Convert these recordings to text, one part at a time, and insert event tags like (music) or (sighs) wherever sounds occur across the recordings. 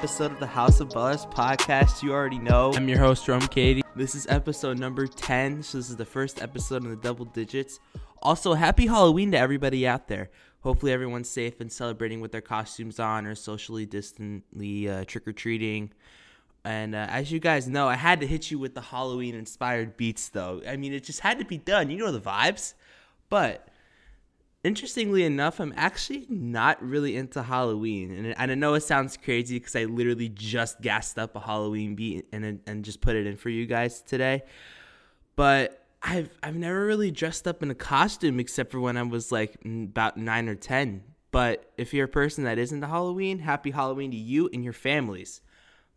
episode of the House of Ballers podcast. You already know. I'm your host, Rome Katie. This is episode number 10, so this is the first episode in the double digits. Also, happy Halloween to everybody out there. Hopefully, everyone's safe and celebrating with their costumes on or socially distantly uh, trick or treating. And uh, as you guys know, I had to hit you with the Halloween inspired beats, though. I mean, it just had to be done. You know the vibes. But interestingly enough, I'm actually not really into Halloween, and, and I know it sounds crazy because I literally just gassed up a Halloween beat and and just put it in for you guys today. But I've I've never really dressed up in a costume except for when I was like about nine or ten. But if you're a person that isn't Halloween, happy Halloween to you and your families.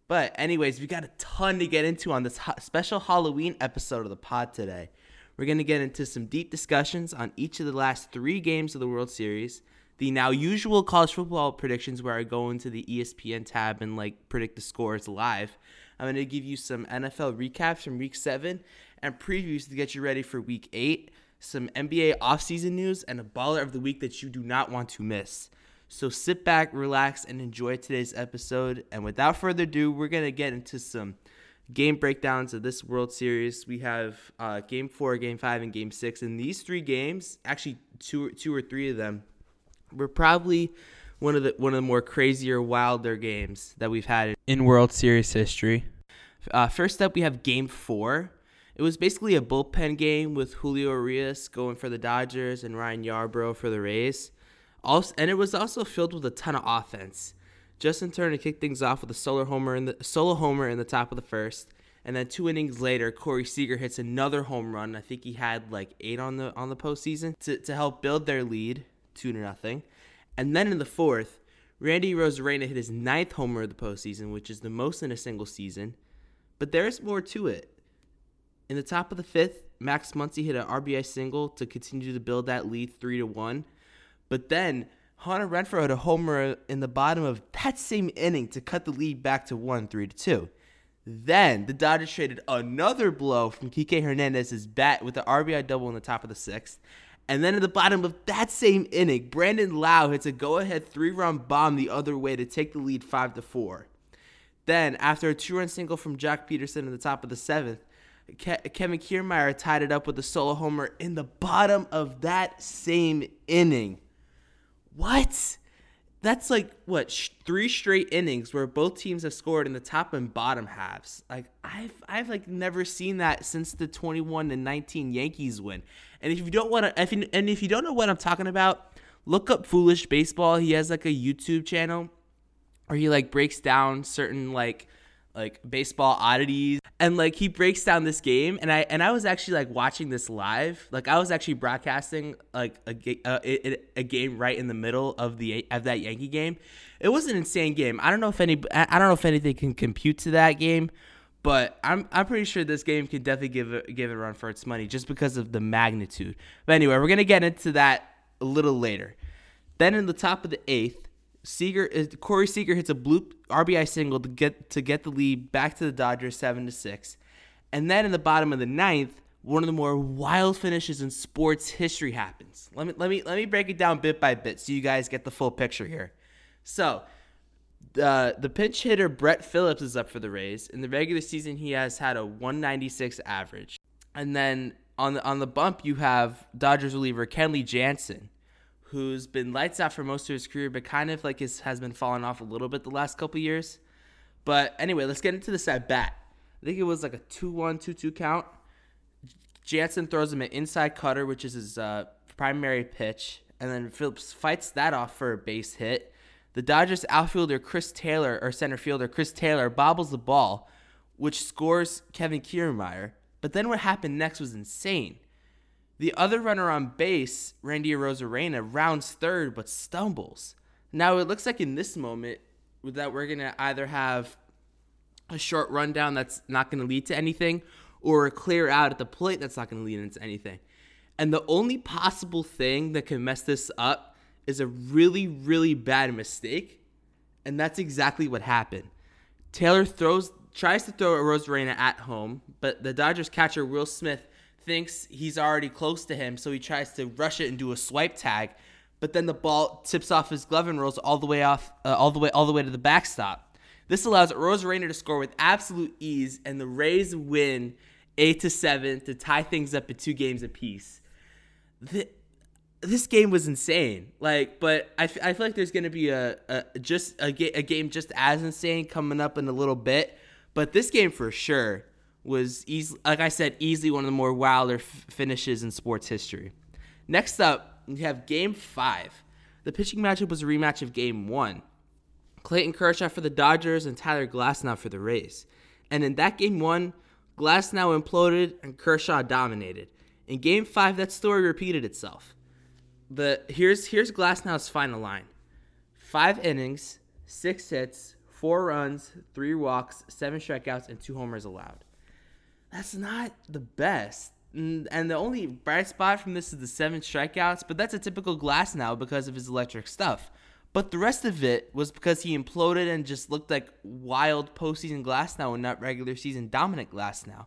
But anyways, we got a ton to get into on this special Halloween episode of the pod today. We're going to get into some deep discussions on each of the last three games of the World Series, the now usual college football predictions where I go into the ESPN tab and like predict the scores live. I'm going to give you some NFL recaps from week seven and previews to get you ready for week eight, some NBA offseason news, and a baller of the week that you do not want to miss. So sit back, relax, and enjoy today's episode. And without further ado, we're going to get into some game breakdowns of this World Series. We have uh, Game Four, Game Five, and Game Six. And these three games, actually two, two or three of them, were probably one of the one of the more crazier, wilder games that we've had in World Series history. Uh, first up, we have Game Four. It was basically a bullpen game with Julio Urias going for the Dodgers and Ryan Yarbrough for the Rays. Also, and it was also filled with a ton of offense. Justin Turner kicked things off with a solo homer in the solo homer in the top of the first, and then two innings later, Corey Seager hits another home run. I think he had like eight on the on the postseason to, to help build their lead two to nothing. And then in the fourth, Randy Arozarena hit his ninth homer of the postseason, which is the most in a single season. But there's more to it. In the top of the fifth, Max Muncy hit an RBI single to continue to build that lead three to one. But then Hunter Renfroe had a homer in the bottom of that same inning to cut the lead back to one, three to two. Then the Dodgers traded another blow from Kike Hernandez's bat with the RBI double in the top of the sixth. And then at the bottom of that same inning, Brandon Lowe hits a go-ahead three-run bomb the other way to take the lead five to four. Then, after a two-run single from Joc Pederson in the top of the seventh, Ke- Kevin Kiermaier tied it up with a solo homer in the bottom of that same inning. What? That's like what sh- three straight innings where both teams have scored in the top and bottom halves. Like I've I've like never seen that since the 21 to 19 Yankees win. And if you don't want to, if you, and if you don't know what I'm talking about, look up Foolish Baseball. He has like a YouTube channel where he like breaks down certain like like baseball oddities. And like he breaks down this game and i and i was actually like watching this live. Like i was actually broadcasting like a, a, uh, a game right in the middle of the of that yankee game. It was an insane game. I don't know if any i don't know if anything can compute to that game but i'm i'm pretty sure this game could definitely give it give a run for its money just because of the magnitude. But anyway we're gonna get into that a little later. Then in the top of the eighth Seager uh, Corey Seager hits a bloop RBI single to get to get the lead back to the Dodgers seven to six, and then in the bottom of the ninth, one of the more wild finishes in sports history happens. Let me let me let me break it down bit by bit so you guys get the full picture here. So, the the pinch hitter Brett Phillips is up for the Rays. In the regular season, he has had a 196 average, and then on the on the bump you have Dodgers reliever Kenley Jansen who's been lights out for most of his career, but kind of like his, has been falling off a little bit the last couple years. But anyway, let's get into this at bat. I think it was like a 2 1, 2 2 count. Jansen throws him an inside cutter, which is his uh, primary pitch, and then Phillips fights that off for a base hit. The Dodgers outfielder Chris Taylor, or center fielder Chris Taylor, bobbles the ball, which scores Kevin Kiermaier. But then what happened next was insane. The other runner on base, Randy Arozarena, rounds third but stumbles. Now it looks like in this moment that we're gonna either have a short rundown that's not gonna lead to anything, or a clear out at the plate that's not gonna lead into anything. And the only possible thing that can mess this up is a really, really bad mistake. And that's exactly what happened. Taylor throws tries to throw a Arozarena at home, but the Dodgers catcher Will Smith thinks he's already close to him, so he tries to rush it and do a swipe tag. but then the ball tips off his glove and rolls all the way off, uh, all the way, all the way to the backstop. This allows Rose Arozarena to score with absolute ease, and the Rays win eight to seven to tie things up at two games apiece. The, this game was insane. Like, but I, f- I feel like there's gonna be a, a just a, ga- a game just as insane coming up in a little bit. But this game for sure was easy. Like I said, easily one of the more wilder f- finishes in sports history. Next up, we have Game Five. The pitching matchup was a rematch of Game One. Clayton Kershaw for the Dodgers and Tyler Glasnow for the Rays. And in that game one, Glasnow imploded and Kershaw dominated. In game five, that story repeated itself. The here's here's Glasnow's final line: five innings, six hits, four runs, three walks, seven strikeouts, and two homers allowed. That's not the best. And the only bright spot from this is the seven strikeouts, but that's a typical Glasnow because of his electric stuff. But the rest of it was because he imploded and just looked like wild postseason Glasnow and not regular season dominant Glasnow.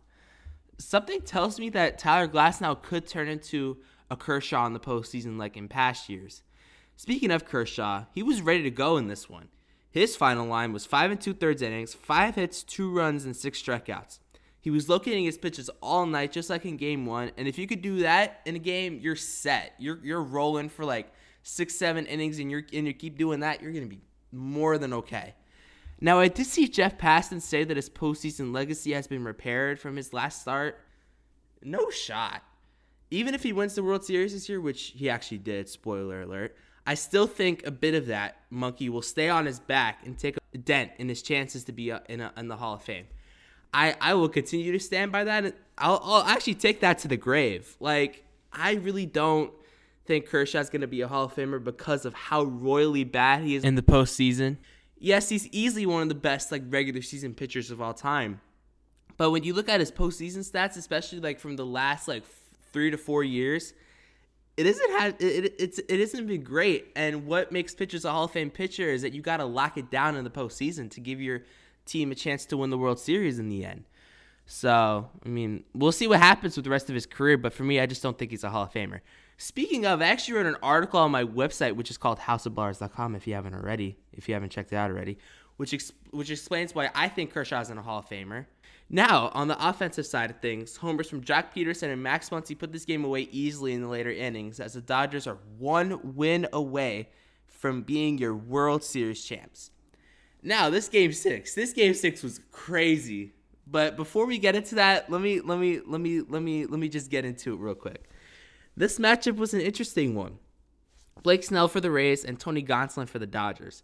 something tells me that Tyler Glasnow could turn into a Kershaw in the postseason like in past years. Speaking of Kershaw, he was ready to go in this one. His final line was five and two thirds innings, five hits, two runs, and six strikeouts. He was locating his pitches all night, just like in game one. And if you could do that in a game, you're set. You're you're rolling for like six, seven innings, and you're and you keep doing that, you're gonna be more than okay. Now, I did see Jeff Passan say that his postseason legacy has been repaired from his last start. No shot. Even if he wins the World Series this year, which he actually did, spoiler alert, I still think a bit of that monkey will stay on his back and take a dent in his chances to be uh, in, a, in the Hall of Fame. I, I will continue to stand by that. I'll, I'll actually take that to the grave. Like, I really don't think Kershaw's going to be a Hall of Famer because of how royally bad he is in the postseason. Yes, he's easily one of the best like regular season pitchers of all time. But when you look at his postseason stats, especially like from the last like three to four years, it isn't it, it it's it isn't been great. And what makes pitchers a Hall of Fame pitcher is that you got to lock it down in the postseason to give your team a chance to win the World Series in the end. So I mean, we'll see what happens with the rest of his career. But for me, I just don't think he's a Hall of Famer. Speaking of, I actually wrote an article on my website, which is called houseofbars.com. If you haven't already, if you haven't checked it out already, which ex- which explains why I think Kershaw's in a Hall of Famer. Now, on the offensive side of things, homers from Joc Pederson and Max Muncy put this game away easily in the later innings, as the Dodgers are one win away from being your World Series champs. Now, this game six, this game six was crazy. But before we get into that, let me let me let me let me let me just get into it real quick. This matchup was an interesting one. Blake Snell for the Rays and Tony Gonsolin for the Dodgers.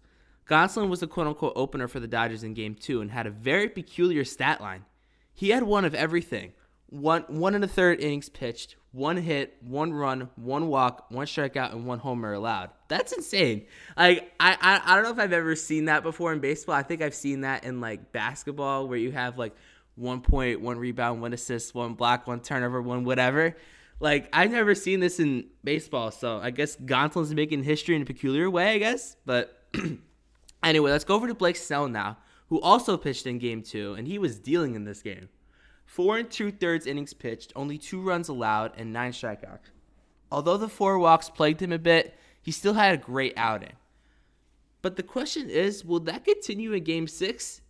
Gonsolin was the quote unquote opener for the Dodgers in game two and had a very peculiar stat line. He had one of everything. One one and a third innings pitched, one hit, one run, one walk, one strikeout, and one homer allowed. That's insane. Like I, I I don't know if I've ever seen that before in baseball. I think I've seen that in like basketball where you have like one point, one rebound, one assist, one block, one turnover, one whatever. Like I've never seen this in baseball, so I guess Gonsolin's making history in a peculiar way, I guess. But (clears throat) anyway, let's go over to Blake Snell now, who also pitched in Game Two, and he was dealing in this game. Four and two thirds innings pitched, only two runs allowed, and nine strikeouts. Although the four walks plagued him a bit, he still had a great outing. But the question is, will that continue in Game Six?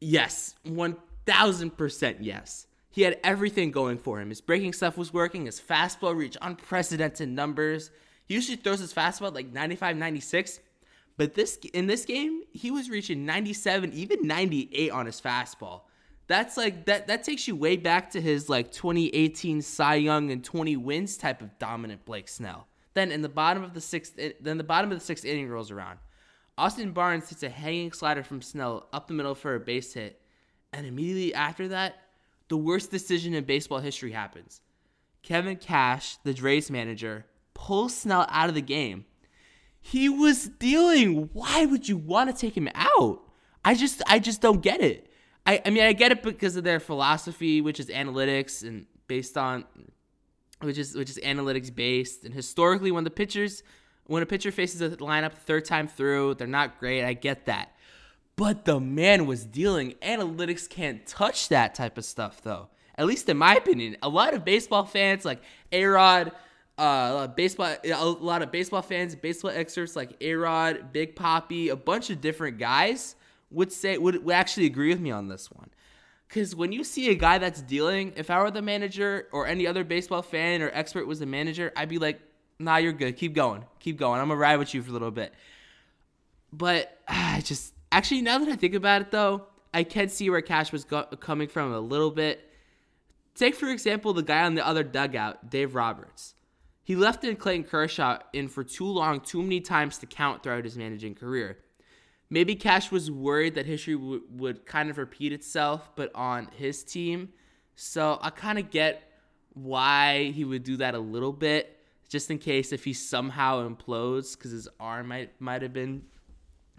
Yes, one thousand percent yes. He had everything going for him. His breaking stuff was working. His fastball reached unprecedented numbers. He usually throws his fastball like 95, 96. But this in this game, he was reaching 97, even 98 on his fastball. That's like that that takes you way back to his like 2018 Cy Young and 20 wins type of dominant Blake Snell. Then in the bottom of the sixth then the bottom of the sixth inning rolls around. Austin Barnes hits a hanging slider from Snell up the middle for a base hit. And immediately after that, the worst decision in baseball history happens. Kevin Cash, the Rays manager, pulls Snell out of the game. He was dealing. Why would you want to take him out? I just I just don't get it. I, I mean I get it because of their philosophy, which is analytics and based on which is which is analytics based. And historically when the pitchers when a pitcher faces a lineup third time through, they're not great. I get that. But the man was dealing. Analytics can't touch that type of stuff, though. At least in my opinion. A lot of baseball fans, like Arod, uh, baseball, a lot of baseball fans, baseball experts like A Rod, Big Poppy, a bunch of different guys would say would, would actually agree with me on this one. Because when you see a guy that's dealing, if I were the manager or any other baseball fan or expert was the manager, I'd be like, nah, you're good. Keep going. Keep going. I'm going to ride with you for a little bit. But (sighs) I just, actually, now that I think about it, though, I can see where Cash was go- coming from a little bit. Take, for example, the guy on the other dugout, Dave Roberts. He left in Clayton Kershaw in for too long, too many times to count throughout his managing career. Maybe Cash was worried that history w- would kind of repeat itself, but on his team. So I kind of get why he would do that a little bit, just in case if he somehow implodes because his arm might might have been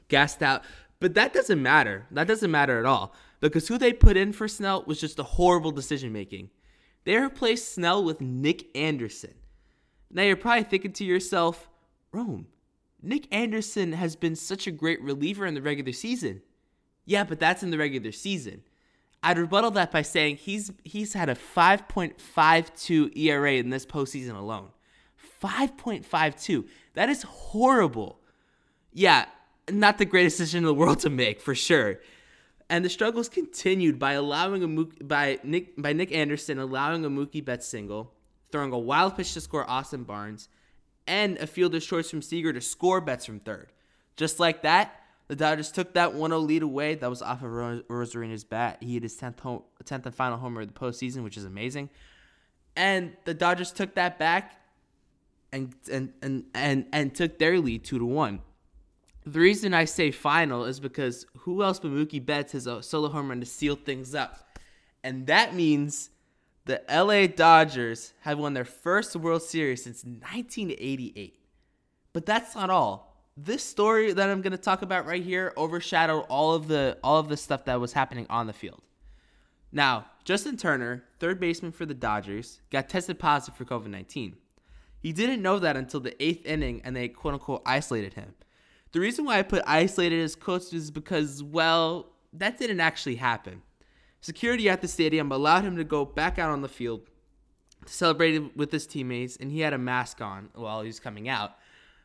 gassed out. But that doesn't matter. That doesn't matter at all because who they put in for Snell was just a horrible decision making. They replaced Snell with Nick Anderson. Now you're probably thinking to yourself, Rome, Nick Anderson has been such a great reliever in the regular season. Yeah, but that's in the regular season. I'd rebuttal that by saying he's he's had a 5.52 ERA in this postseason alone. 5.52. That is horrible. Yeah, not the greatest decision in the world to make for sure. And the struggles continued by allowing a by Nick by Nick Anderson allowing a Mookie Betts single, throwing a wild pitch to score Austin Barnes, and a fielder's choice from Seager to score Betts from third. Just like that, the Dodgers took that 1-0 lead away. That was off of Arozarena's bat. He hit his 10th, home, 10th and final homer of the postseason, which is amazing. And the Dodgers took that back and and and and, and took their lead 2 to 1. The reason I say final is because who else but Mookie Betts has a solo home run to seal things up? And that means the LA Dodgers have won their first World Series since 1988. But that's not all. This story that I'm going to talk about right here overshadowed all of the all of the stuff that was happening on the field. Now, Justin Turner, third baseman for the Dodgers, got tested positive for COVID-19. He didn't know that until the 8th inning and they quote unquote isolated him. The reason why I put isolated as quotes is because well, that didn't actually happen. Security at the stadium allowed him to go back out on the field to celebrate with his teammates, and he had a mask on while he was coming out.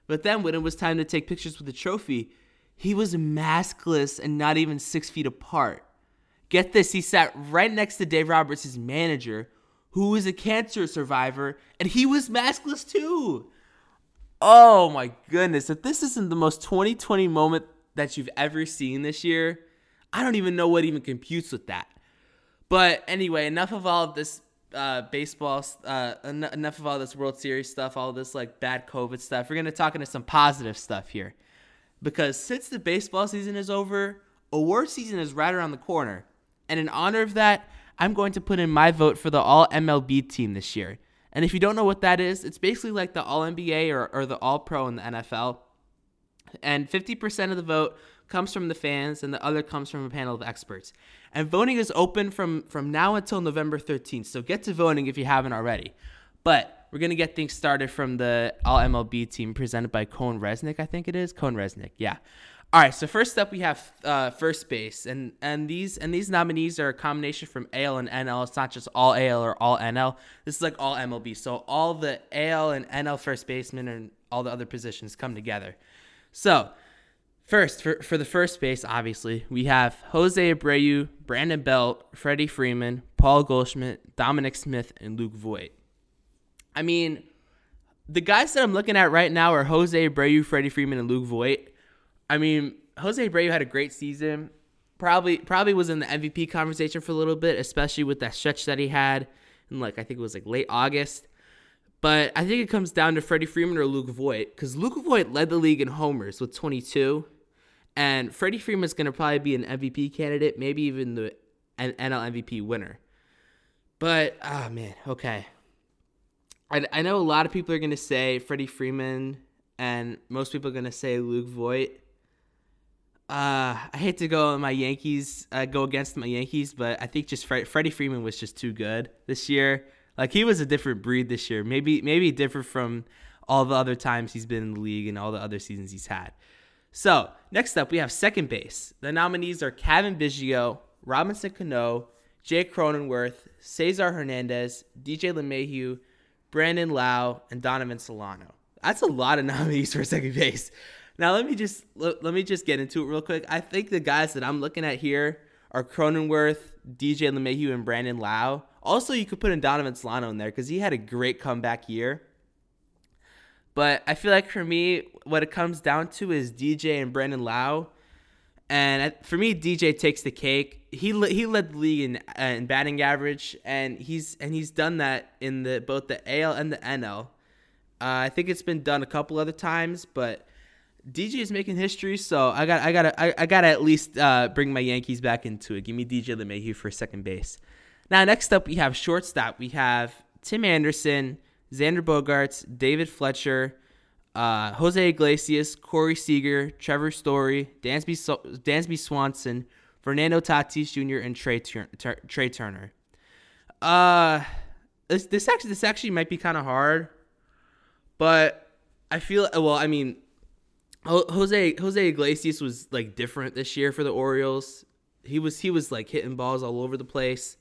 But then, when it was time to take pictures with the trophy, he was maskless and not even six feet apart. Get this, he sat right next to Dave Roberts, his manager, who is a cancer survivor, and he was maskless too. Oh my goodness, if this isn't the most 2020 moment that you've ever seen this year, I don't even know what even computes with that. But anyway, enough of all of this uh, baseball, uh, en- enough of all this World Series stuff, all this like bad COVID stuff. We're gonna talk into some positive stuff here, because since the baseball season is over, award season is right around the corner, and in honor of that, I'm going to put in my vote for the All MLB team this year. And if you don't know what that is, it's basically like the All NBA or, or the All Pro in the NFL. And 50% of the vote comes from the fans, and the other comes from a panel of experts. And voting is open from from now until November 13th. So get to voting if you haven't already. But we're gonna get things started from the All MLB team presented by Cohen Resnick, I think it is. Cohen Resnick, yeah. All right, so first up we have uh, first base, and and these and these nominees are a combination from AL and NL. It's not just all AL or all NL. This is like all MLB. So all the AL and NL first basemen and all the other positions come together. So First, for, for the first base, obviously, we have Jose Abreu, Brandon Belt, Freddie Freeman, Paul Goldschmidt, Dominic Smith, and Luke Voit. I mean, the guys that I'm looking at right now are Jose Abreu, Freddie Freeman, and Luke Voit. I mean, Jose Abreu had a great season. Probably probably was in the MVP conversation for a little bit, especially with that stretch that he had in like I think it was like late August. But I think it comes down to Freddie Freeman or Luke Voit because Luke Voit led the league in homers with 22 and Freddie Freeman's going to probably be an MVP candidate, maybe even the NL MVP winner. But, oh man, okay. I, I know a lot of people are going to say Freddie Freeman, and most people are going to say Luke Voit. Uh, I hate to go my Yankees, uh, go against my Yankees, but I think just Fre- Freddie Freeman was just too good this year. Like he was a different breed this year. Maybe maybe different from all the other times he's been in the league and all the other seasons he's had. So, next up, we have second base. The nominees are Cavan Biggio, Robinson Cano, Jake Cronenworth, Cesar Hernandez, DJ LeMahieu, Brandon Lowe, and Donovan Solano. That's a lot of (laughs) nominees for second base. Now let me just let, let me just get into it real quick. I think the guys that I'm looking at here are Cronenworth, DJ LeMahieu, and Brandon Lowe. Also, you could put in Donovan Solano in there because he had a great comeback year. But I feel like for me, what it comes down to is DJ and Brandon Lowe. And for me, DJ takes the cake. He he led the league in, uh, in batting average, and he's and he's done that in the both the AL and the NL. Uh, I think it's been done a couple other times, but DJ is making history, so I got I got I, I got to at least uh, bring my Yankees back into it. Give me DJ LeMahieu for second base. Now next up we have shortstop. We have Tim Anderson, Xander Bogaerts, David Fletcher, uh, Jose Iglesias, Corey Seager, Trevor Story, Dansby Dansby Swanson, Fernando Tatis Jr. and Trey Tur- Tur- Trey Turner. Uh, this this actually this actually might be kind of hard, but I feel well. I mean, Jose Jose Iglesias was like different this year for the Orioles. He was he was like hitting balls all over the place.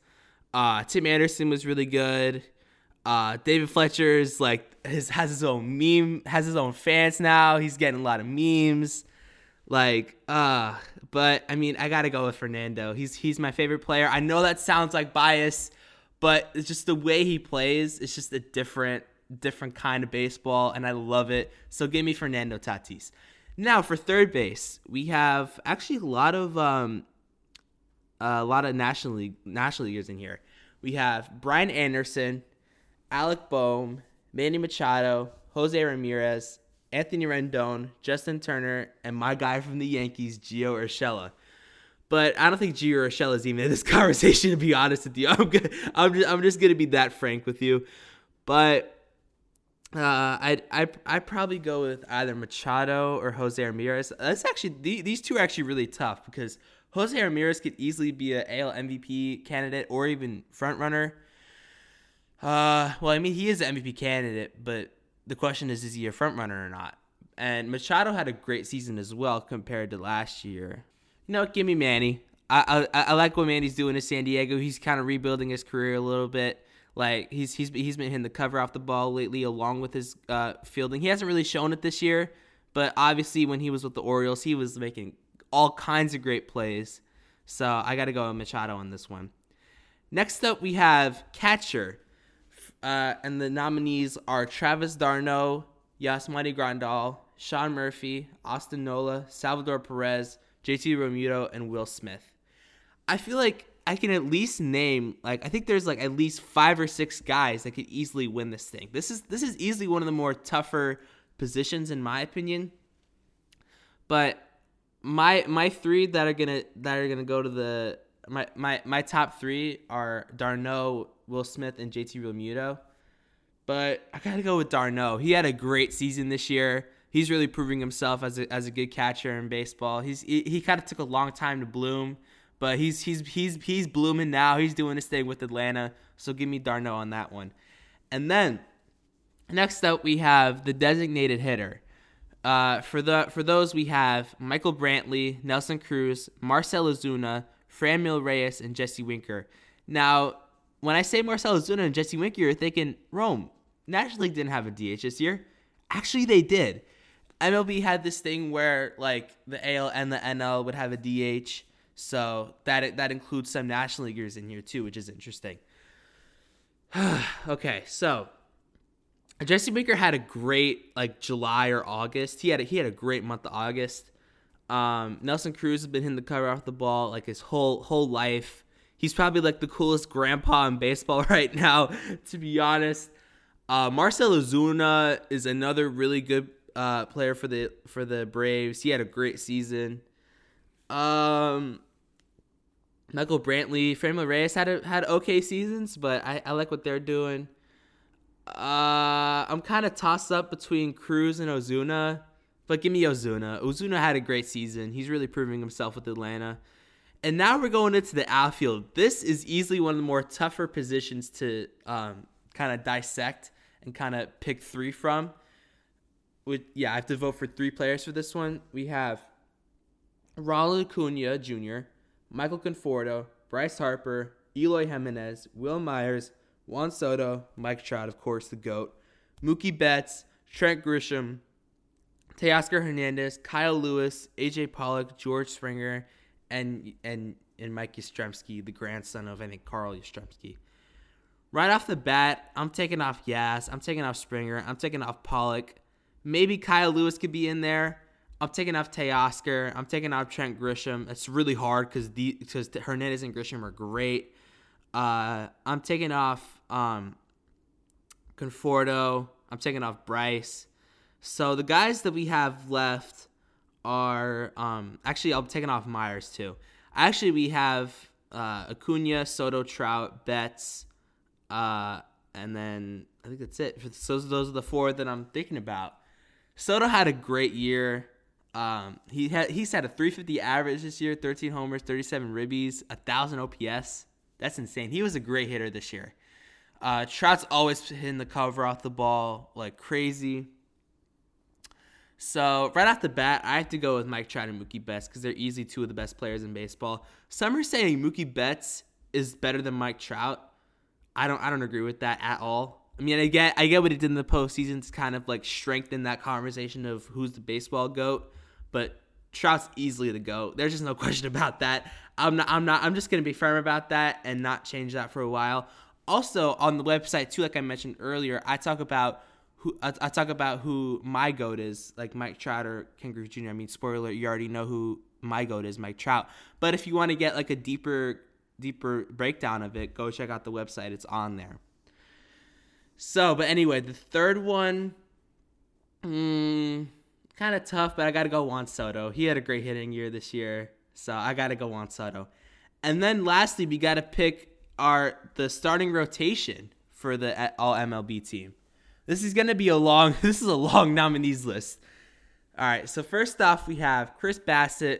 Uh, Tim Anderson was really good. Uh, David Fletcher's like his has his own meme has his own fans now. He's getting a lot of memes. Like, uh, but I mean, I gotta go with Fernando. He's he's my favorite player. I know that sounds like bias, but it's just the way he plays. It's just a different different kind of baseball, and I love it. So give me Fernando Tatis. Now for third base, we have actually a lot of um, a lot of national league national leaguers in here. We have Brian Anderson, Alec Bohm, Manny Machado, Jose Ramirez, Anthony Rendon, Justin Turner, and my guy from the Yankees, Gio Urshela. But I don't think Gio Urshela is even in this (laughs) conversation. To be honest with you, I'm gonna, I'm just, I'm just gonna be that frank with you. But uh, I I I probably go with either Machado or Jose Ramirez. That's actually these two are actually really tough because Jose Ramirez could easily be a AL MVP candidate or even front runner. Uh, well, I mean he is an MVP candidate, but the question is, is he a front runner or not? And Machado had a great season as well compared to last year. You know, give me Manny. I I, I like what Manny's doing in San Diego. He's kind of rebuilding his career a little bit. Like he's he's he's been hitting the cover off the ball lately, along with his uh, fielding. He hasn't really shown it this year, but obviously when he was with the Orioles, he was making all kinds of great plays. So I got to go with Machado on this one. Next up, we have catcher, uh, and the nominees are Travis d'Arnaud, Yasmani Grandal, Sean Murphy, Austin Nola, Salvador Perez, JT Realmuto, and Will Smith. I feel like I can at least name like I think there's like at least five or six guys that could easily win this thing. This is this is easily one of the more tougher positions in my opinion. But my my three that are gonna that are gonna go to the my my my top three are d'Arnaud, Will Smith, and JT Realmuto. But I gotta go with d'Arnaud. He had a great season this year. He's really proving himself as a as a good catcher in baseball. He's he, he kind of took a long time to bloom but he's he's he's he's blooming now. He's doing his thing with Atlanta. So give me d'Arnaud on that one. And then next up we have the designated hitter. Uh, for the for those we have Michael Brantley, Nelson Cruz, Marcell Ozuna, Franmil Reyes, and Jesse Winker. Now, when I say Marcell Ozuna and Jesse Winker, you're thinking Rome. National League didn't have a DH this year. Actually, they did. MLB had this thing where like the AL and the NL would have a DH so that that includes some national leaguers in here too, which is interesting. (sighs) okay, so Jesse Winker had a great like July or August. He had a, he had a great month of August. Um, Nelson Cruz has been hitting the cover off the ball like his whole whole life. He's probably like the coolest grandpa in baseball (laughs) right now, to be honest. Uh, Marcell Ozuna is another really good uh, player for the for the Braves. He had a great season. Um, Michael Brantley, Franmil Reyes had a, had okay seasons, but I, I like what they're doing. Uh, I'm kind of tossed up between Cruz and Ozuna, but give me Ozuna. Ozuna had a great season. He's really proving himself with Atlanta. And now we're going into the outfield. This is easily one of the more tougher positions to um, kind of dissect and kind of pick three from. With yeah, I have to vote for three players for this one. We have Ronald Acuna Jr., Michael Conforto, Bryce Harper, Eloy Jimenez, Wil Myers, Juan Soto, Mike Trout, of course, the GOAT, Mookie Betts, Trent Grisham, Teoscar Hernandez, Kyle Lewis, AJ Pollock, George Springer, and and and Mike Yastrzemski, the grandson of I think Carl Yastrzemski. Right off the bat, I'm taking off Yas, I'm taking off Springer, I'm taking off Pollock. Maybe Kyle Lewis could be in there. I'm taking off Teoscar. I'm taking off Trent Grisham. It's really hard because the because Hernandez and Grisham are great. Uh, I'm taking off um, Conforto. I'm taking off Bryce. So the guys that we have left are um, actually I'm taking off Myers too. Actually, we have uh, Acuna, Soto, Trout, Betts, uh, and then I think that's it. So those are the four that I'm thinking about. Soto had a great year. Um, he had he's had a 350 average this year, 13 homers, 37 ribbies, a thousand OPS. That's insane. He was a great hitter this year. Uh, Trout's always hitting the cover off the ball like crazy. So right off the bat, I have to go with Mike Trout and Mookie Betts because they're easily two of the best players in baseball. Some are saying Mookie Betts is better than Mike Trout. I don't I don't agree with that at all. I mean, I get I get what he did in the postseason to kind of like strengthen that conversation of who's the baseball goat, but Trout's easily the goat. There's just no (laughs) question about that. I'm not I'm not I'm just gonna be firm about that and not change that for a while. Also on the website too, like I mentioned earlier, I talk about who I, I talk about who my goat is, like Mike Trout or Ken Griffey Jr. I mean, spoiler, you already know who my goat is, Mike Trout. But if you want to get like a deeper deeper breakdown of it, go check out the website. It's on there. So, but anyway, the third one, mm, kind of tough, but I got to go Juan Soto. He had a great hitting year this year, so I got to go Juan Soto. And then lastly, we got to pick our the starting rotation for the All MLB team. This is gonna be a long. (laughs) This is a long nominees list. All right. So first off, we have Chris Bassitt,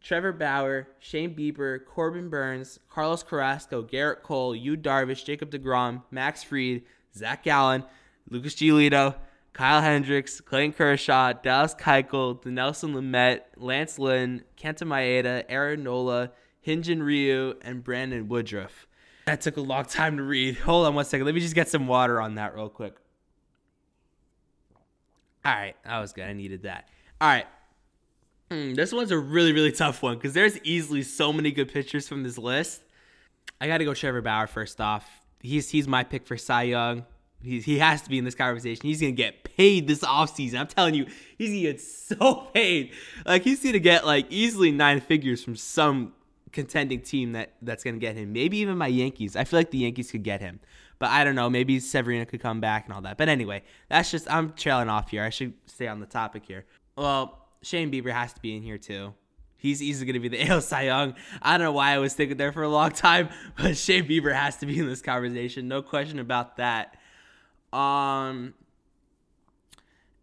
Trevor Bauer, Shane Bieber, Corbin Burnes, Carlos Carrasco, Gerrit Cole, Yu Darvish, Jacob DeGrom, Max Fried, Zach Gallen, Lucas Giolito, Kyle Hendricks, Clayton Kershaw, Dallas Keuchel, Dinelson Lamet, Lance Lynn, Kenta Maeda, Aaron Nola, Hyun-Jin Ryu, and Brandon Woodruff. That took a long time to read. Hold on one second. Let me just get some water on that real quick. All right, that was good. I needed that. All right. Mm, this one's a really, really tough one because there's easily so many good pitchers from this list. I got to go Trevor Bauer first off. He's he's my pick for Cy Young. He's, he has to be in this conversation. He's gonna get paid this offseason. I'm telling you, he's gonna get (laughs) so paid. Like he's gonna get like easily nine figures from some contending team that that's gonna get him. Maybe even my Yankees. I feel like the Yankees could get him. But I don't know. Maybe Severino could come back and all that. But anyway, that's just I'm trailing off here. I should stay on the topic here. Well, Shane Bieber has to be in here too. He's easily going to be the (laughs) AL Cy Young. I don't know why I was thinking there for a long time, (laughs) but Shane Bieber has to be in this conversation. No question about that. Um,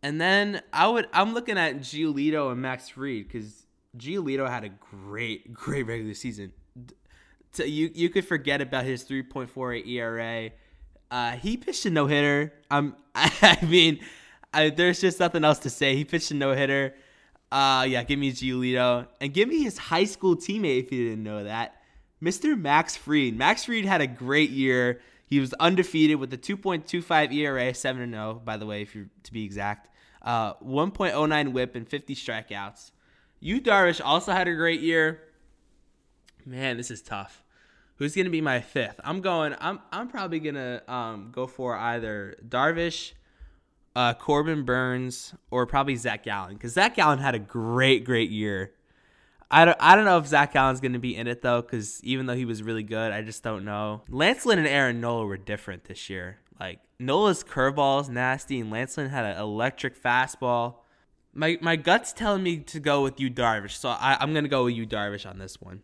and then I would I'm looking at Giolito and Max Fried because Giolito had a great great regular season. So you you could forget about his 3.48 ERA. Uh, he pitched a no hitter. Um, (laughs) I mean, I, there's just nothing else to say. He pitched a no hitter. Uh, yeah, give me Giolito and give me his high school teammate if you didn't know that, Mr. Max Fried. Max Fried had a great year. He was undefeated with a 2.25 ERA, 7 0, by the way, if you're to be exact. Uh, 1.09 WHIP and 50 strikeouts. Yu Darvish also had a great year. Man, this is tough. Who's gonna be my fifth? I'm going. I'm I'm probably gonna um, go for either Darvish, uh, Corbin Burnes, or probably Zach Gallen because Zach Gallen had a great great year. I don't I don't know if Zach Gallen's gonna be in it though because even though he was really good, I just don't know. Lance Lynn and Aaron Nola were different this year. Like Nola's curveball is nasty, and Lance Lynn had an electric fastball. My my gut's telling me to go with Yu Darvish, so I, I'm gonna go with Yu Darvish on this one.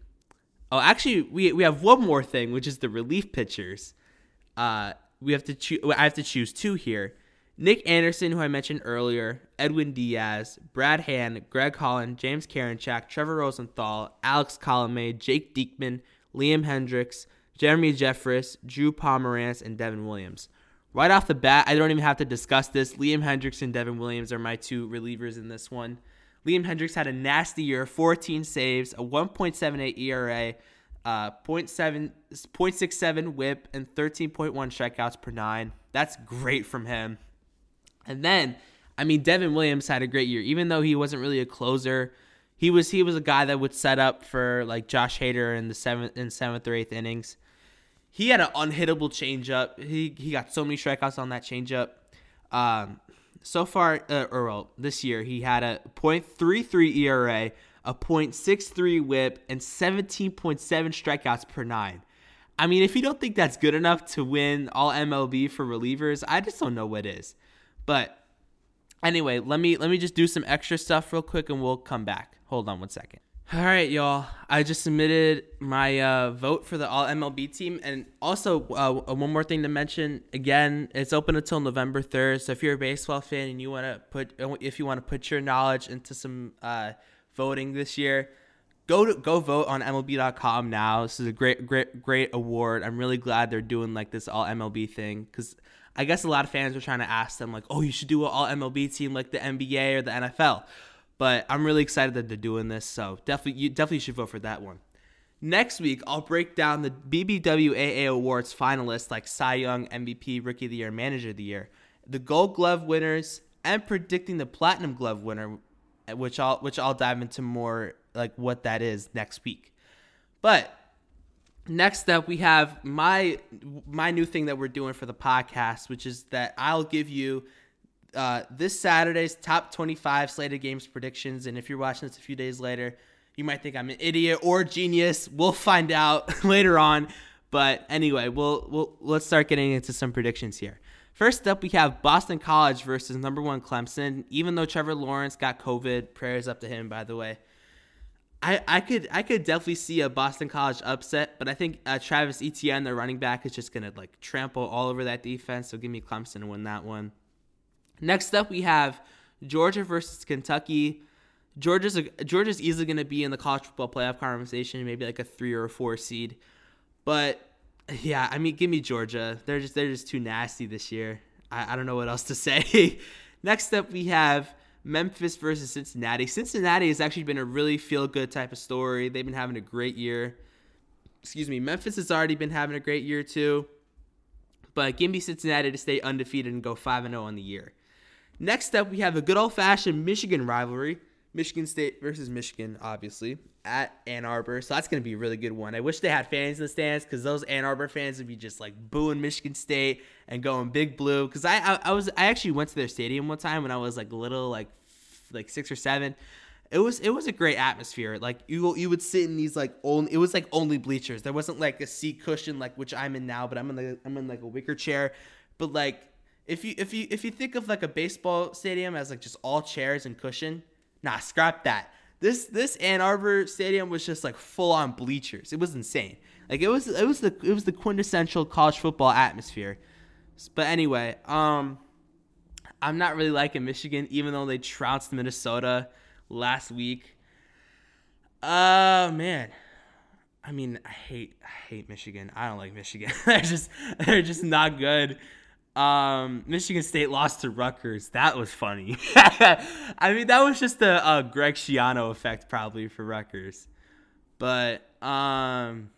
Oh, actually, we we have one more thing, which is the relief pitchers. Uh, we have to choose. I have to choose two here. Nick Anderson, who I mentioned earlier, Edwin Diaz, Brad Hand, Greg Holland, James Karinchak, Trevor Rosenthal, Alex Colomé, Jake Diekman, Liam Hendriks, Jeremy Jeffress, Drew Pomeranz, and Devin Williams. Right off the bat, I don't even have to discuss this. Liam Hendriks and Devin Williams are my two relievers in this one. Liam Hendriks had a nasty year, 14 saves, a 1.78 ERA, uh, 0.7, 0.67 whip, and 13.1 strikeouts per nine. That's great from him. And then, I mean, Devin Williams had a great year, even though he wasn't really a closer. He was he was a guy that would set up for like Josh Hader in the seventh in seventh or eighth innings. He had an unhittable changeup. He he got so many strikeouts on that changeup. Um, so far, uh, or well, this year he had a .33 ERA, a .63 WHIP, and 17.7 strikeouts per nine. I mean, if you don't think that's good enough to win all MLB for relievers, I just don't know what is. But anyway, let me let me just do some extra stuff real quick, and we'll come back. Hold on one second. All right, y'all. I just submitted my uh, vote for the All MLB team, and also uh, one more thing to mention. Again, it's open until November third. So if you're a baseball fan and you want to put, if you want to put your knowledge into some uh, voting this year, go to go vote on MLB.com now. This is a great, great, great award. I'm really glad they're doing like this All MLB thing because I guess a lot of fans are trying to ask them like, oh, you should do an All MLB team like the NBA or the NFL. But I'm really excited that they're doing this, so definitely you definitely should vote for that one. Next week, I'll break down the BBWAA awards finalists like Cy Young, MVP, Rookie of the Year, Manager of the Year, the Gold Glove winners, and predicting the Platinum Glove winner, which I'll which I'll dive into more like what that is next week. But next up, we have my my new thing that we're doing for the podcast, which is that I'll give you uh, this Saturday's top 25 slated games predictions. And if you're watching this a few days later, you might think I'm an idiot or genius. We'll find out (laughs) later on. But anyway, we'll, we'll let's start getting into some predictions here. First up, we have Boston College versus number one Clemson. Even though Trevor Lawrence got COVID, prayers up to him, by the way. I, I could I could definitely see a Boston College upset, but I think uh, Travis Etienne, their running back, is just gonna like trample all over that defense. So give me Clemson to win that one. Next up, we have Georgia versus Kentucky. Georgia's Georgia's easily going to be in the college football playoff conversation, maybe like a three or a four seed. But yeah, I mean, give me Georgia. They're just they're just too nasty this year. I, I don't know what else to (laughs) say. Next up, we have Memphis versus Cincinnati. Cincinnati has actually been a really feel good type of story. They've been having a great year. Excuse me, Memphis has already been having a great year too. But give me Cincinnati to stay undefeated and go 5 and 0 on the year. Next up, we have a good old fashioned Michigan rivalry. Michigan State versus Michigan, obviously, at Ann Arbor. So that's going to be a really good one. I wish they had fans in the stands because those Ann Arbor fans would be just like booing Michigan State and going big blue. Because I, I, I was I actually went to their stadium one time when I was like little, like like six or seven. It was it was a great atmosphere. Like you you would sit in these like only it was like only bleachers. There wasn't like a seat cushion like which I'm in now, but I'm in like I'm in like a wicker chair. But like if you if you if you think of like a baseball stadium as like just all chairs and cushion, nah, scrap that. This this Ann Arbor stadium was just like full on bleachers. It was insane. Like it was it was the it was the quintessential college football atmosphere. But anyway, um I'm not really liking Michigan even though they trounced Minnesota last week. Uh man. I mean, I hate I hate Michigan. I don't like Michigan. (laughs) they're just they're just not good. Um, Michigan State lost to Rutgers. That was funny. (laughs) I mean, that was just the Greg Schiano effect probably for Rutgers. But um,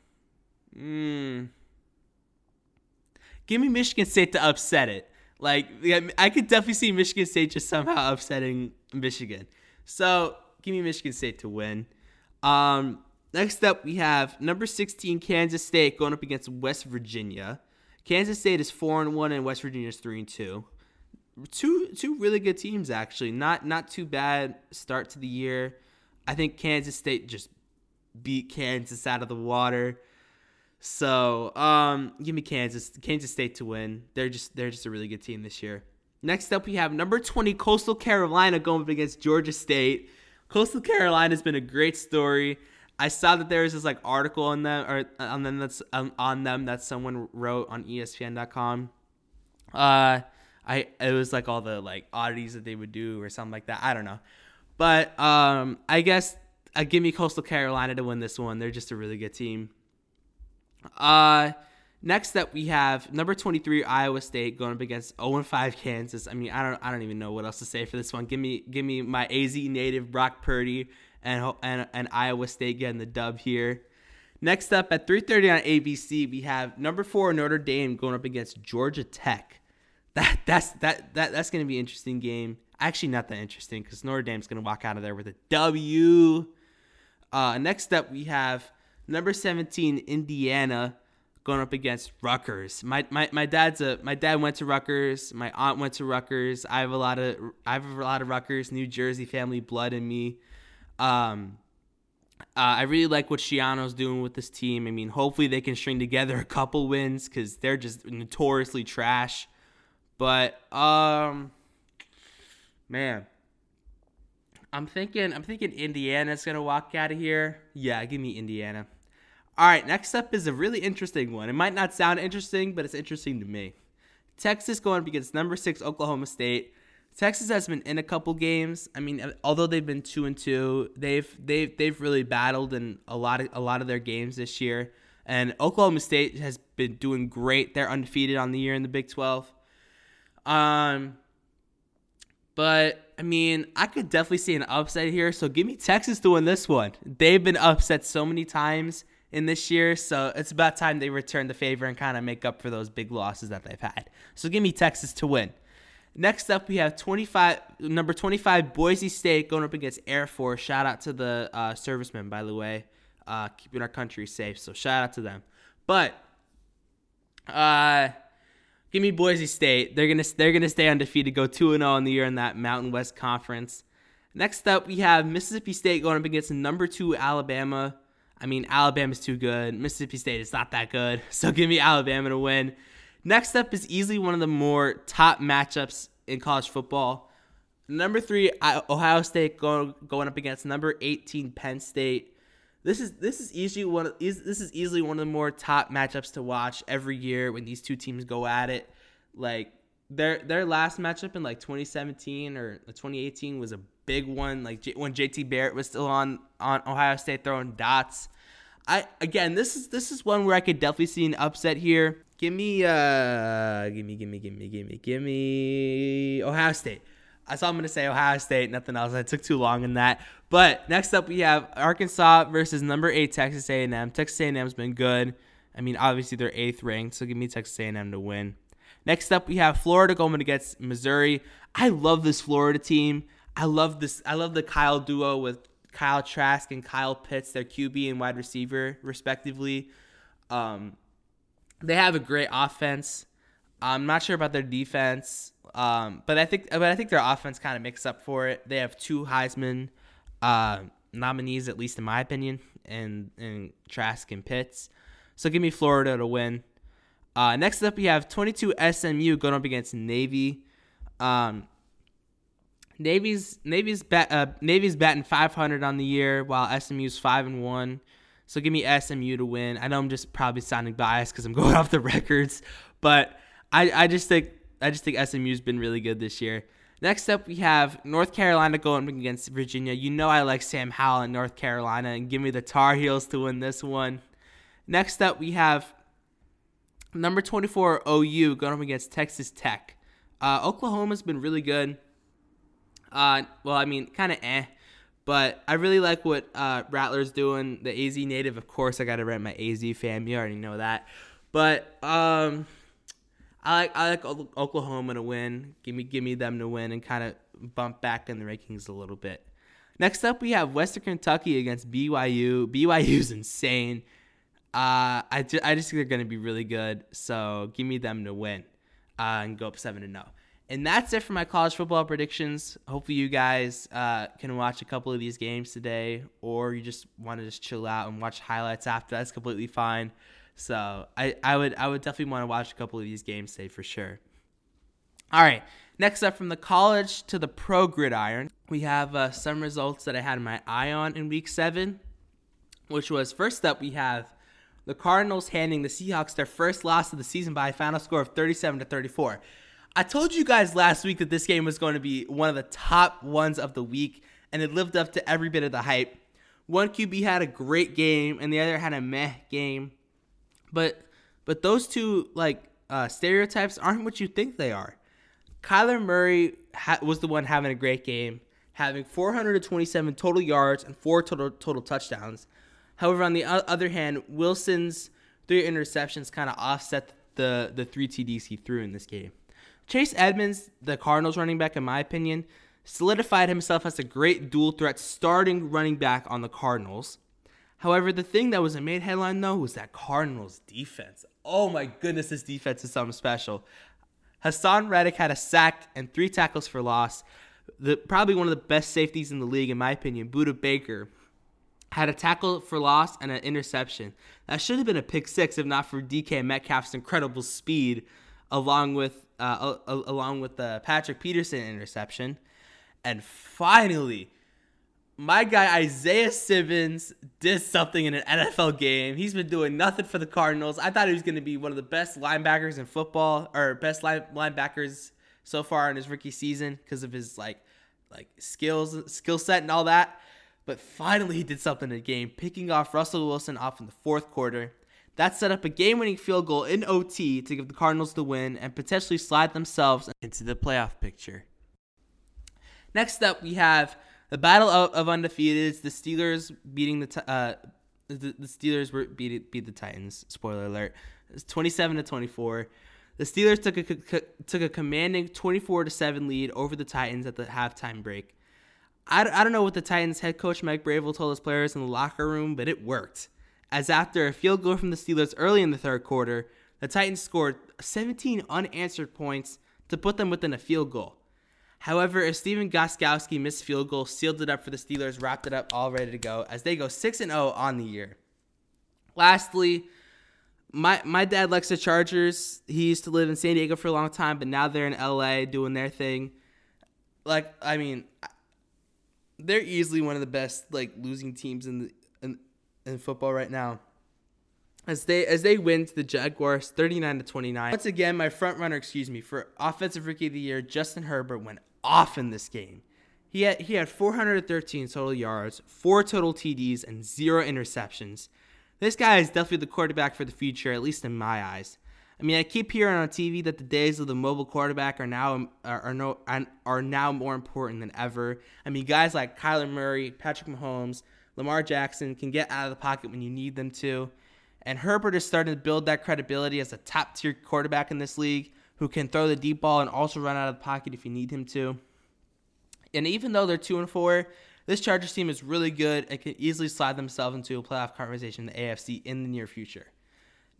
mm, give me Michigan State to upset it. Like I could definitely see Michigan State just somehow upsetting Michigan. So give me Michigan State to win. Um, next up we have number 16 Kansas State going up against West Virginia. Kansas State is four and one, and West Virginia is three and two. Two two really good teams actually. Not not too bad start to the year. I think Kansas State just beat Kansas out of the water. So um, give me Kansas Kansas State to win. They're just they're just a really good team this year. Next up, we have number 20 Coastal Carolina going up against Georgia State. Coastal Carolina has been a great story. I saw that there was this like article on them or uh, on them that's um, on them that someone wrote on ESPN.com. Uh, I it was like all the like oddities that they would do or something like that. I don't know, but um, I guess uh, give me Coastal Carolina to win this one. They're just a really good team. Uh, next up we have number twenty three Iowa State going up against zero oh five Kansas. I mean I don't I don't even know what else to say for this one. Give me give me my AZ native Brock Purdy and and and Iowa State getting the dub here. Next up at 3:30 on ABC, we have number four Notre Dame going up against Georgia Tech. That that's that that that's gonna be an interesting game. Actually, not that interesting because Notre Dame's gonna walk out of there with a W. Uh, next up, we have number 17 Indiana going up against Rutgers. My, my my dad's a my dad went to Rutgers. My aunt went to Rutgers. I have a lot of I have a lot of Rutgers, New Jersey family blood in me. Um, uh, I really like what Schiano's doing with this team. I mean, hopefully they can string together a couple wins because they're just notoriously trash. But um, man, I'm thinking I'm thinking Indiana's gonna walk out of here. Yeah, give me Indiana. All right, next up is a really interesting one. It might not sound interesting, but it's interesting to me. Texas going up against number six Oklahoma State. Texas has been in a couple games. I mean, although they've been two and two, they've they've they've really battled in a lot of a lot of their games this year. And Oklahoma State has been doing great. They're undefeated on the year in the Big Twelve. Um, but I mean, I could definitely see an upset here. So give me Texas to win this one. They've been upset so many times in this year, so it's about time they return the favor and kind of make up for those big losses that they've had. So give me Texas to win. Next up, we have 25, number 25, Boise State going up against Air Force. Shout out to the uh, servicemen, by the way, uh, keeping our country safe. So shout out to them. But uh, give me Boise State. They're gonna they're gonna stay undefeated, go two and zero in the year in that Mountain West Conference. Next up, we have Mississippi State going up against number two Alabama. I mean, Alabama's too good. Mississippi State is not that good. (laughs) So give me Alabama to win. Next up is easily one of the more top matchups in college football. Number three, Ohio State going going up against number 18 Penn State. This is this is easily one of, this is easily one of the more top matchups to watch every year when these two teams go at it. Like their their last matchup in like 2017 or 2018 was a big one. Like J- when JT Barrett was still on on Ohio State throwing dots. I again, this is this is one where I could definitely see an upset here. Give me, uh, give me, give me, give me, give me, give me Ohio State. That's all I'm gonna say. Ohio State. Nothing else. I took too long in that. But next up, we have Arkansas versus number eight Texas A&M. Texas A&M's been good. I mean, obviously they're eighth ranked, so give me Texas A&M to win. Next up, we have Florida going against Missouri. I love this Florida team. I love this. I love the Kyle duo with Kyle Trask and Kyle Pitts, their QB and wide receiver, respectively. Um, they have a great offense. I'm not sure about their defense, um, but I think but I think their offense kind of makes up for it. They have two Heisman uh, nominees, at least in my opinion, and and Trask and Pitts. So give me Florida to win. Uh, next up, we have 22 SMU going up against Navy. Um, Navy's Navy's bat, uh, Navy's batting 500 on the year, while SMU's five and one. So give me SMU to win. I know I'm just probably sounding biased because I'm (laughs) going off the records, but I, I just think I just think SMU's been really good this year. Next up, we have North Carolina going against Virginia. You know I like Sam Howell in North Carolina, and give me the Tar Heels to win this one. Next up, we have number 24 OU going up against Texas Tech. Uh, Oklahoma's been really good. Uh, well, I mean, kind of eh. But I really like what uh, Rattler's doing. The AZ native, of course, I got to rent my AZ fam. You already know that. But um, I like I like Oklahoma to win. Give me give me them to win and kind of bump back in the rankings a little bit. Next up, we have Western Kentucky against BYU. BYU's insane. Uh, I, ju- I just think they're going to be really good. So give me them to win uh, and go up 7 to 0. And that's it for my college football predictions. Hopefully, you guys uh, can watch a couple of these games today, or you just want to just chill out and watch highlights after. That's completely fine. So I, I would I would definitely want to watch a couple of these games today for sure. All right, next up from the college to the pro gridiron, we have uh, some results that I had my eye on in week seven, which was first up we have the Cardinals handing the Seahawks their first loss of the season by a final score of 37 to 34. I told you guys last week that this game was going to be one of the top ones of the week, and it lived up to every bit of the hype. One QB had a great game, and the other had a meh game. But but those two like uh, stereotypes aren't what you think they are. Kyler Murray ha- was the one having a great game, having 427 total yards and four total total touchdowns. However, on the other hand, Wilson's three interceptions kind of offset the the three TDs he threw in this game. Chase Edmonds, the Cardinals running back, in my opinion, solidified himself as a great dual threat starting running back on the Cardinals. However, the thing that was a made headline though was that Cardinals defense. Oh my goodness, this defense is something special. Haason Reddick had a sack and three tackles for loss. The, probably one of the best safeties in the league, in my opinion, Budda Baker, had a tackle for loss and an interception. That should have been a pick six if not for DK Metcalf's incredible speed, along with uh, along with the Patrick Peterson interception. And finally, my guy Isaiah Simmons did something in an NFL game. He's been doing nothing for the Cardinals. I thought he was going to be one of the best linebackers in football or best line, linebackers so far in his rookie season because of his like like skills skill set and all that. But finally he did something in the game, picking off Russell Wilson off in the fourth quarter. That set up a game-winning field goal in OT to give the Cardinals the win and potentially slide themselves into the playoff picture. Next up, we have the battle of, of undefeateds. The Steelers beating the uh, the, the Steelers were beat beat the Titans. Spoiler alert. It's 27 to 24. The Steelers took a took a commanding 24 to 7 lead over the Titans at the halftime break. I, I don't know what the Titans head coach Mike Vrabel told his players in the locker room, but it worked. As after a field goal from the Steelers early in the third quarter, the Titans scored 17 unanswered points to put them within a field goal. However, a Stephen Gostkowski missed field goal sealed it up for the Steelers, wrapped it up, all ready to go as they go 6 and 0 on the year. Lastly, my my dad likes the Chargers. He used to live in San Diego for a long time, but now they're in LA doing their thing. Like, I mean, they're easily one of the best like losing teams in the in, football right now. As they as they win to the Jaguars 39 to 29. Once again, my front runner, excuse me, for offensive rookie of the year, Justin Herbert went off in this game. He had he had 413 total yards, four total TDs, and zero interceptions. This guy is definitely the quarterback for the future, at least in my eyes. I mean, I keep hearing on TV that the days of the mobile quarterback are now are, are no are now more important than ever. I mean, guys like Kyler Murray, Patrick Mahomes, Lamar Jackson can get out of the pocket when you need them to. And Herbert is starting to build that credibility as a top tier quarterback in this league who can throw the deep ball and also run out of the pocket if you need him to. And even though they're 2 and 4, this Chargers team is really good and can easily slide themselves into a playoff conversation in the AFC in the near future.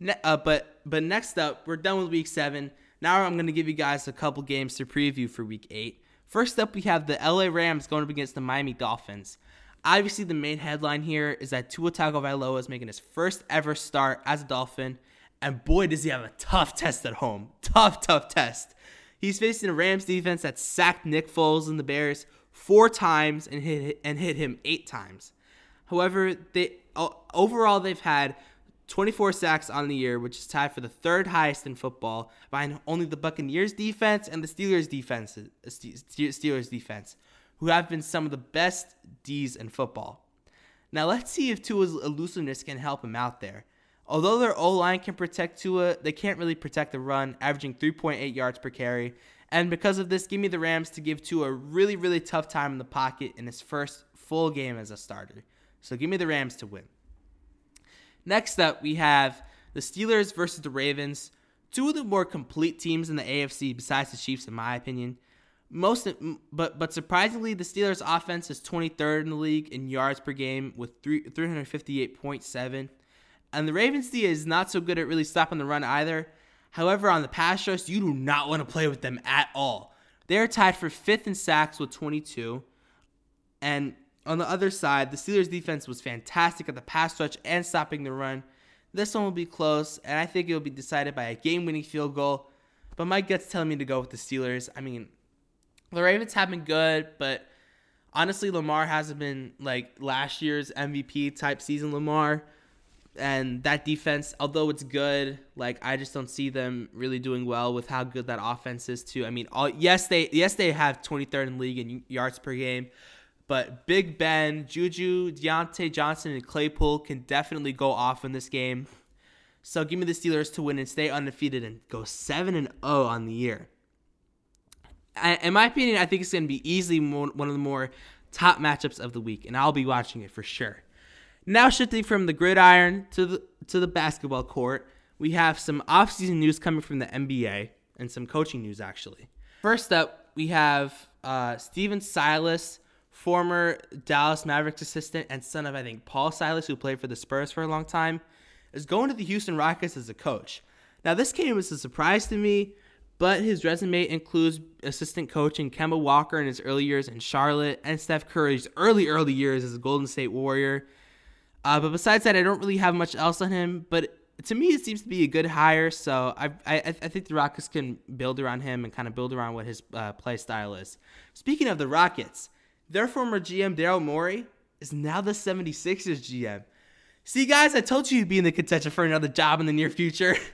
Ne- uh, but but next up, we're done with week 7. Now I'm going to give you guys a couple games to preview for week 8. First up, we have the LA Rams going up against the Miami Dolphins. Obviously, the main headline here is that Tua Tagovailoa is making his first ever start as a Dolphin, and boy, does he have a tough test at home. Tough, tough test. He's facing a Rams defense that sacked Nick Foles and the Bears four times and hit and hit him eight times. However, they overall they've had 24 sacks on the year, which is tied for the third highest in football, behind only the Buccaneers defense and the Steelers defense. Uh, Steelers defense who have been some of the best Ds in football. Now let's see if Tua's elusiveness can help him out there. Although their O line can protect Tua, they can't really protect the run, averaging 3.8 yards per carry. And because of this, give me the Rams to give Tua a really, really tough time in the pocket in his first full game as a starter. So give me the Rams to win. Next up, we have the Steelers versus the Ravens, two of the more complete teams in the AFC besides the Chiefs, in my opinion most but but surprisingly the Steelers offense is 23rd in the league in yards per game with 3 358.7 and the Ravens D is not so good at really stopping the run either. However, on the pass rush, you do not want to play with them at all. They're tied for 5th in sacks with 22. And on the other side, the Steelers defense was fantastic at the pass rush and stopping the run. This one will be close, and I think it will be decided by a game-winning field goal. But my gut's telling me to go with the Steelers. I mean, the Ravens have been good, but honestly, Lamar hasn't been like last year's MVP type season Lamar. And that defense, although it's good, like I just don't see them really doing well with how good that offense is too. I mean, all, yes they yes they have 23rd in league in yards per game, but Big Ben, Juju, Diontae Johnson, and Claypool can definitely go off in this game. So give me the Steelers to win and stay undefeated and go seven and zero oh on the year in my opinion, I think it's going to be easily one of the more top matchups of the week, and I'll be watching it for sure. Now shifting from the gridiron to the to the basketball court, we have some offseason news coming from the NBA and some coaching news actually. First up, we have uh, Stephen Silas, former Dallas Mavericks assistant and son of I think Paul Silas, who played for the Spurs for a long time, is going to the Houston Rockets as a coach. Now this came as a surprise to me, but his resume includes assistant coaching Kemba Walker in his early years in Charlotte and Steph Curry's early early years as a Golden State Warrior. Uh, but besides that, I don't really have much else on him. But to me, it seems to be a good hire. So I I, I think the Rockets can build around him and kind of build around what his uh, play style is. Speaking of the Rockets, their former GM Daryl Morey is now the 76ers GM. See, guys, I told you you'd be in the contention for another job in the near future. (laughs)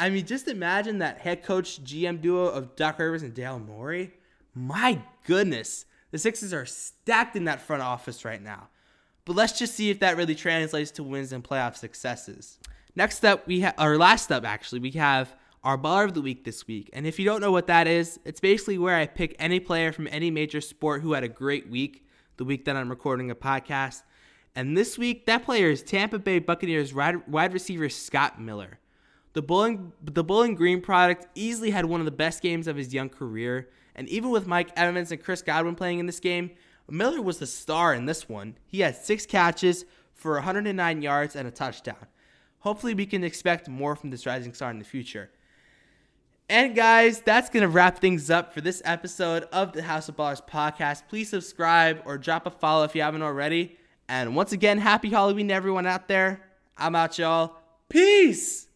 I mean, just imagine that head coach GM duo of Doc Rivers and Dale Morey. My goodness, the Sixers are stacked in that front office right now. But let's just see if that really translates to wins and playoff successes. Next up, we have our last up actually, we have our baller of the week this week. And if you don't know what that is, it's basically where I pick any player from any major sport who had a great week, the week that I'm recording a podcast. And this week, that player is Tampa Bay Buccaneers wide receiver Scott Miller. The Bowling, the Bowling Green product easily had one of the best games of his young career. And even with Mike Evans and Chris Godwin playing in this game, Miller was the star in this one. He had six catches for 109 yards and a touchdown. Hopefully, we can expect more from this rising star in the future. And guys, that's going to wrap things up for this episode of the Houzz of Ballerzz podcast. Please subscribe or drop a follow if you haven't already. And once again, happy Halloween to everyone out there. I'm out, y'all. Peace.